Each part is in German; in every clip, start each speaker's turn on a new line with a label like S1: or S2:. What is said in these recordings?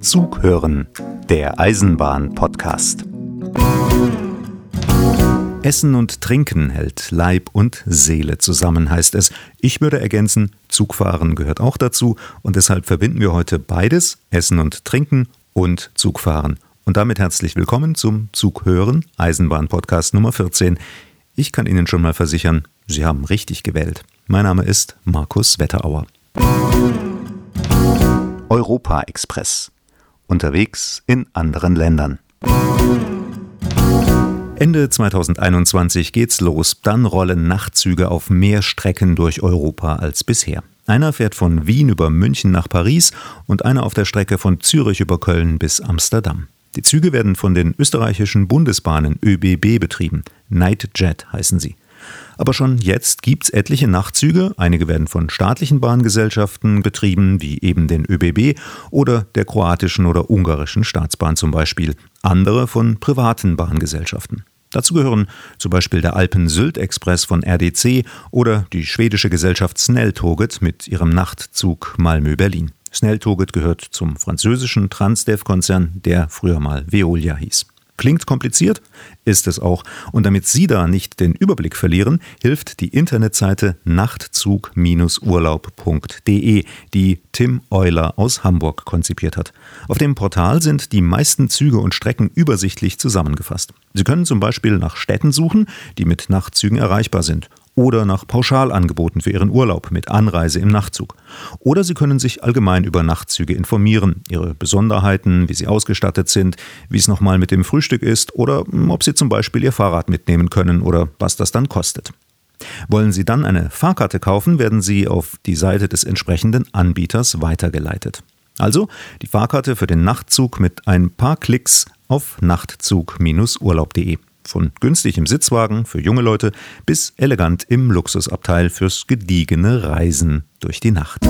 S1: Zug hören, der Eisenbahn-Podcast. Essen und Trinken hält Leib und Seele zusammen, heißt es. Ich würde ergänzen, Zugfahren gehört auch dazu und deshalb verbinden wir heute beides, Essen und Trinken und Zugfahren. Und damit herzlich willkommen zum Zughören Eisenbahn-Podcast Nummer 14. Ich kann Ihnen schon mal versichern, Sie haben richtig gewählt. Mein Name ist Markus Wetterauer. Europa Express. Unterwegs in anderen Ländern. Ende 2021 geht's los. Dann rollen Nachtzüge auf mehr Strecken durch Europa als bisher. Einer fährt von Wien über München nach Paris und einer auf der Strecke von Zürich über Köln bis Amsterdam. Die Züge werden von den österreichischen Bundesbahnen ÖBB betrieben. Nightjet heißen sie. Aber schon jetzt gibt's etliche Nachtzüge, einige werden von staatlichen Bahngesellschaften betrieben, wie eben den ÖBB oder der kroatischen oder ungarischen Staatsbahn zum Beispiel, andere von privaten Bahngesellschaften. Dazu gehören zum Beispiel der Alpen-Sylt-Express von RDC oder die schwedische Gesellschaft Snelltoget mit ihrem Nachtzug Malmö-Berlin. Snelltoget gehört zum französischen Transdev-Konzern, der früher mal Veolia hieß. Klingt kompliziert? Ist es auch. Und damit Sie da nicht den Überblick verlieren, hilft die Internetseite nachtzug-urlaub.de, die Tim Euler aus Hamburg konzipiert hat. Auf dem Portal sind die meisten Züge und Strecken übersichtlich zusammengefasst. Sie können zum Beispiel nach Städten suchen, die mit Nachtzügen erreichbar sind oder nach Pauschalangeboten für Ihren Urlaub mit Anreise im Nachtzug. Oder Sie können sich allgemein über Nachtzüge informieren, ihre Besonderheiten, wie sie ausgestattet sind, wie es nochmal mit dem Frühstück ist oder hm, ob Sie zum Beispiel Ihr Fahrrad mitnehmen können oder was das dann kostet. Wollen Sie dann eine Fahrkarte kaufen, werden Sie auf die Seite des entsprechenden Anbieters weitergeleitet. Also die Fahrkarte für den Nachtzug mit ein paar Klicks auf nachtzug-urlaub.de. Von günstig im Sitzwagen für junge Leute bis elegant im Luxusabteil fürs gediegene Reisen durch die Nacht.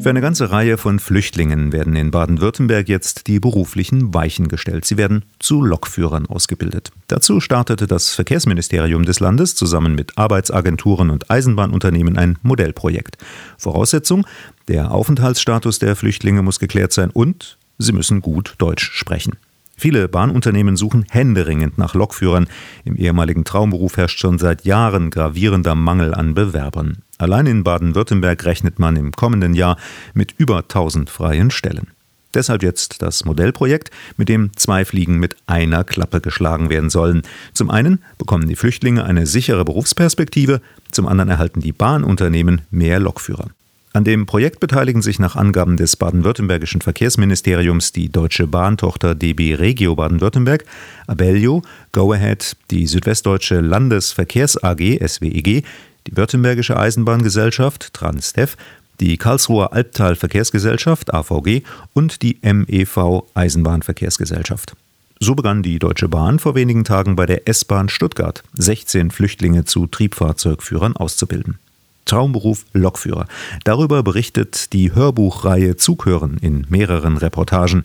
S1: Für eine ganze Reihe von Flüchtlingen werden in Baden-Württemberg jetzt die beruflichen Weichen gestellt. Sie werden zu Lokführern ausgebildet. Dazu startete das Verkehrsministerium des Landes zusammen mit Arbeitsagenturen und Eisenbahnunternehmen ein Modellprojekt. Voraussetzung, der Aufenthaltsstatus der Flüchtlinge muss geklärt sein und sie müssen gut Deutsch sprechen. Viele Bahnunternehmen suchen händeringend nach Lokführern. Im ehemaligen Traumberuf herrscht schon seit Jahren gravierender Mangel an Bewerbern. Allein in Baden-Württemberg rechnet man im kommenden Jahr mit über 1000 freien Stellen. Deshalb jetzt das Modellprojekt, mit dem zwei Fliegen mit einer Klappe geschlagen werden sollen. Zum einen bekommen die Flüchtlinge eine sichere Berufsperspektive, zum anderen erhalten die Bahnunternehmen mehr Lokführer. An dem Projekt beteiligen sich nach Angaben des baden-württembergischen Verkehrsministeriums die deutsche Bahntochter DB Regio Baden-Württemberg, Abellio, Go Ahead, die Südwestdeutsche Landesverkehrs AG SWEG, die Württembergische Eisenbahngesellschaft Transdev, die Karlsruher Albtal Verkehrsgesellschaft AVG und die MEV Eisenbahnverkehrsgesellschaft. So begann die Deutsche Bahn vor wenigen Tagen bei der S-Bahn Stuttgart 16 Flüchtlinge zu Triebfahrzeugführern auszubilden. Traumberuf Lokführer. Darüber berichtet die Hörbuchreihe Zughören in mehreren Reportagen.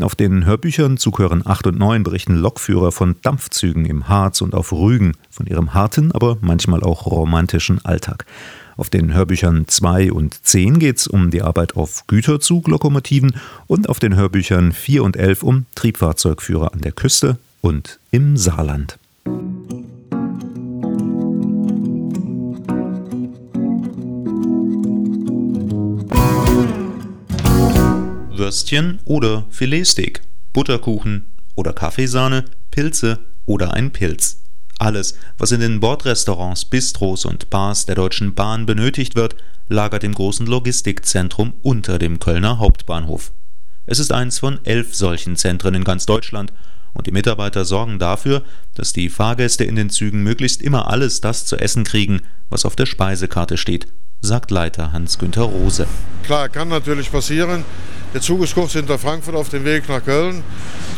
S1: Auf den Hörbüchern Zughören 8 und 9 berichten Lokführer von Dampfzügen im Harz und auf Rügen, von ihrem harten, aber manchmal auch romantischen Alltag. Auf den Hörbüchern 2 und 10 geht es um die Arbeit auf Güterzuglokomotiven und auf den Hörbüchern 4 und 11 um Triebfahrzeugführer an der Küste und im Saarland. Würstchen oder Filetsteak, Butterkuchen oder Kaffeesahne, Pilze oder ein Pilz. Alles, was in den Bordrestaurants, Bistros und Bars der Deutschen Bahn benötigt wird, lagert im großen Logistikzentrum unter dem Kölner Hauptbahnhof. Es ist eins von elf solchen Zentren in ganz Deutschland und die Mitarbeiter sorgen dafür, dass die Fahrgäste in den Zügen möglichst immer alles das zu essen kriegen, was auf der Speisekarte steht, sagt Leiter Hans-Günther Rose.
S2: Klar, kann natürlich passieren. Der Zug ist kurz hinter Frankfurt auf dem Weg nach Köln.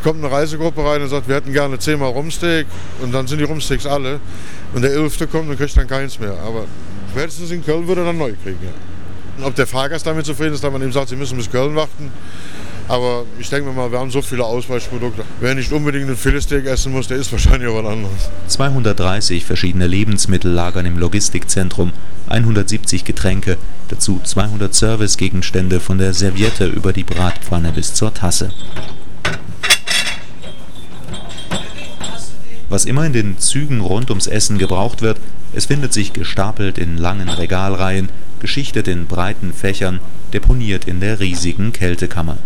S2: Kommt eine Reisegruppe rein und sagt, wir hätten gerne zehnmal Rumsteak. Und dann sind die Rumsteaks alle. Und der Elfte kommt und kriegt dann keins mehr. Aber spätestens in Köln würde er dann neu kriegen. Ja. Ob der Fahrgast damit zufrieden ist, dass man ihm sagt, sie müssen bis Köln warten. Aber ich denke mal, wir haben so viele Ausweichprodukte. Wer nicht unbedingt einen Filetsteak essen muss, der isst wahrscheinlich auch was anderes.
S1: 230 verschiedene Lebensmittel lagern im Logistikzentrum, 170 Getränke, dazu 200 Servicegegenstände von der Serviette über die Bratpfanne bis zur Tasse. Was immer in den Zügen rund ums Essen gebraucht wird, es findet sich gestapelt in langen Regalreihen, geschichtet in breiten Fächern, deponiert in der riesigen Kältekammer.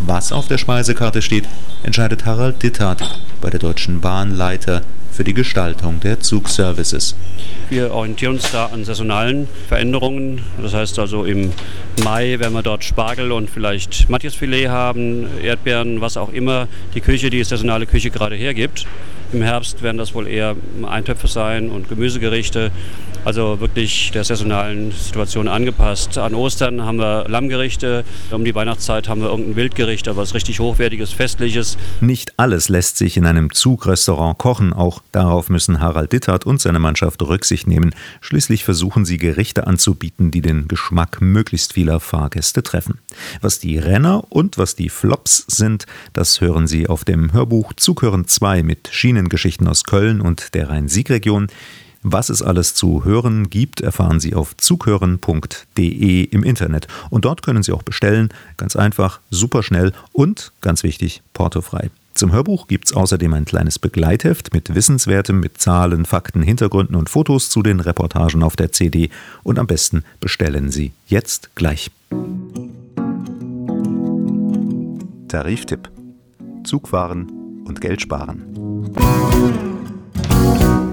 S1: Was auf der Speisekarte steht, entscheidet Harald Dittert, bei der Deutschen Bahn Leiter für die Gestaltung der Zugservices.
S3: Wir orientieren uns da an saisonalen Veränderungen. Das heißt also im Mai werden wir dort Spargel und vielleicht Matthiasfilet haben, Erdbeeren, was auch immer die Küche, die saisonale Küche gerade hergibt. Im Herbst werden das wohl eher Eintöpfe sein und Gemüsegerichte. Also wirklich der saisonalen Situation angepasst. An Ostern haben wir Lammgerichte, um die Weihnachtszeit haben wir irgendein Wildgericht, aber was richtig hochwertiges, festliches.
S1: Nicht alles lässt sich in einem Zugrestaurant kochen. Auch darauf müssen Harald Dittert und seine Mannschaft Rücksicht nehmen. Schließlich versuchen sie Gerichte anzubieten, die den Geschmack möglichst vieler Fahrgäste treffen. Was die Renner und was die Flops sind, das hören Sie auf dem Hörbuch Zughören 2 mit Schienengeschichten aus Köln und der Rhein-Sieg-Region. Was es alles zu hören gibt, erfahren Sie auf zughören.de im Internet. Und dort können Sie auch bestellen, ganz einfach, super schnell und, ganz wichtig, portofrei. Zum Hörbuch gibt es außerdem ein kleines Begleitheft mit Wissenswertem, mit Zahlen, Fakten, Hintergründen und Fotos zu den Reportagen auf der CD. Und am besten bestellen Sie jetzt gleich. Tariftipp: Zugfahren und Geld sparen.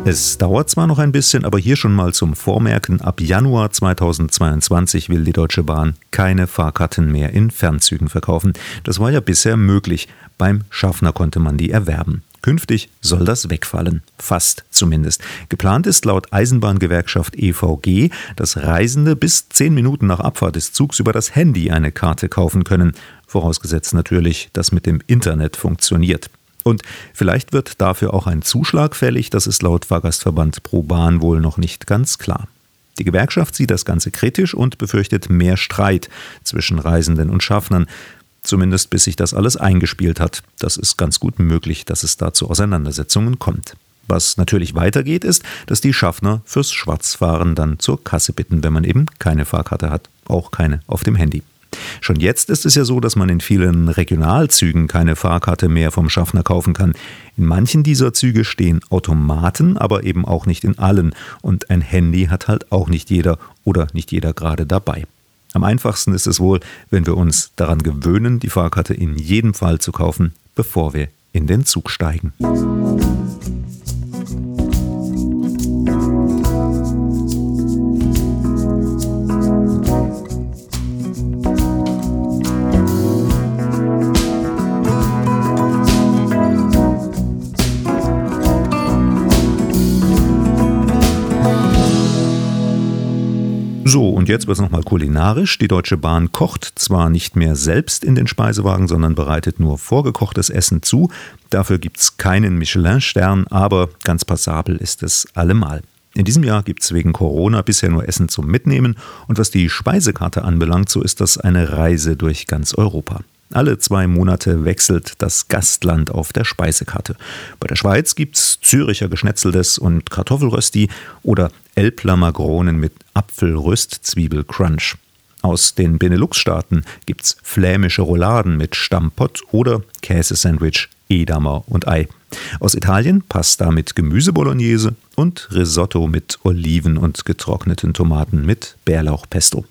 S1: Es dauert zwar noch ein bisschen, aber hier schon mal zum Vormerken, ab Januar 2022 will die Deutsche Bahn keine Fahrkarten mehr in Fernzügen verkaufen. Das war ja bisher möglich. Beim Schaffner konnte man die erwerben. Künftig soll das wegfallen. Fast zumindest. Geplant ist laut Eisenbahngewerkschaft EVG, dass Reisende bis zehn Minuten nach Abfahrt des Zugs über das Handy eine Karte kaufen können. Vorausgesetzt natürlich, dass mit dem Internet funktioniert. Und vielleicht wird dafür auch ein Zuschlag fällig, das ist laut Fahrgastverband Pro Bahn wohl noch nicht ganz klar. Die Gewerkschaft sieht das Ganze kritisch und befürchtet mehr Streit zwischen Reisenden und Schaffnern, zumindest bis sich das alles eingespielt hat. Das ist ganz gut möglich, dass es da zu Auseinandersetzungen kommt. Was natürlich weitergeht, ist, dass die Schaffner fürs Schwarzfahren dann zur Kasse bitten, wenn man eben keine Fahrkarte hat, auch keine auf dem Handy. Schon jetzt ist es ja so, dass man in vielen Regionalzügen keine Fahrkarte mehr vom Schaffner kaufen kann. In manchen dieser Züge stehen Automaten, aber eben auch nicht in allen. Und ein Handy hat halt auch nicht jeder oder nicht jeder gerade dabei. Am einfachsten ist es wohl, wenn wir uns daran gewöhnen, die Fahrkarte in jedem Fall zu kaufen, bevor wir in den Zug steigen. So, und jetzt wird es nochmal kulinarisch. Die Deutsche Bahn kocht zwar nicht mehr selbst in den Speisewagen, sondern bereitet nur vorgekochtes Essen zu. Dafür gibt es keinen Michelin-Stern, aber ganz passabel ist es allemal. In diesem Jahr gibt es wegen Corona bisher nur Essen zum Mitnehmen und was die Speisekarte anbelangt, so ist das eine Reise durch ganz Europa. Alle zwei Monate wechselt das Gastland auf der Speisekarte. Bei der Schweiz gibt es Züricher Geschnetzeltes und Kartoffelrösti oder Magronen mit Apfelröst-Zwiebel-Crunch. Aus den Benelux-Staaten gibt's flämische Rouladen mit Stammpott oder Käsesandwich, Edamer und Ei. Aus Italien Pasta mit Gemüsebolognese und Risotto mit Oliven und getrockneten Tomaten mit Bärlauchpesto.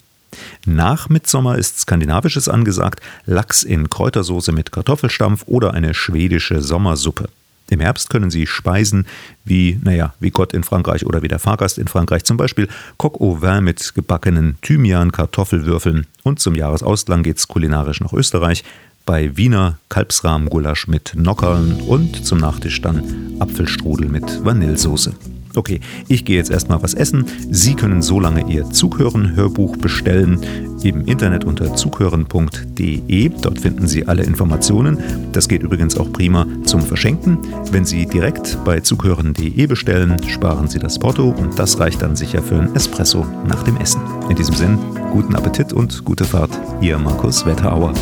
S1: Nach Mitsommer ist skandinavisches angesagt, Lachs in Kräutersoße mit Kartoffelstampf oder eine schwedische Sommersuppe. Im Herbst können Sie Speisen wie, naja, wie Gott in Frankreich oder wie der Fahrgast in Frankreich zum Beispiel Coq au vin mit gebackenen Thymian, Kartoffelwürfeln und zum Jahresausklang geht's kulinarisch nach Österreich bei Wiener Kalbsrahmgulasch mit Nockerln und zum Nachtisch dann Apfelstrudel mit Vanillesoße. Okay, ich gehe jetzt erstmal was essen. Sie können so lange Ihr Zughören-Hörbuch bestellen im Internet unter zughören.de. Dort finden Sie alle Informationen. Das geht übrigens auch prima zum Verschenken. Wenn Sie direkt bei zughören.de bestellen, sparen Sie das Porto und das reicht dann sicher für ein Espresso nach dem Essen. In diesem Sinn, guten Appetit und gute Fahrt. Ihr Markus Wetterauer.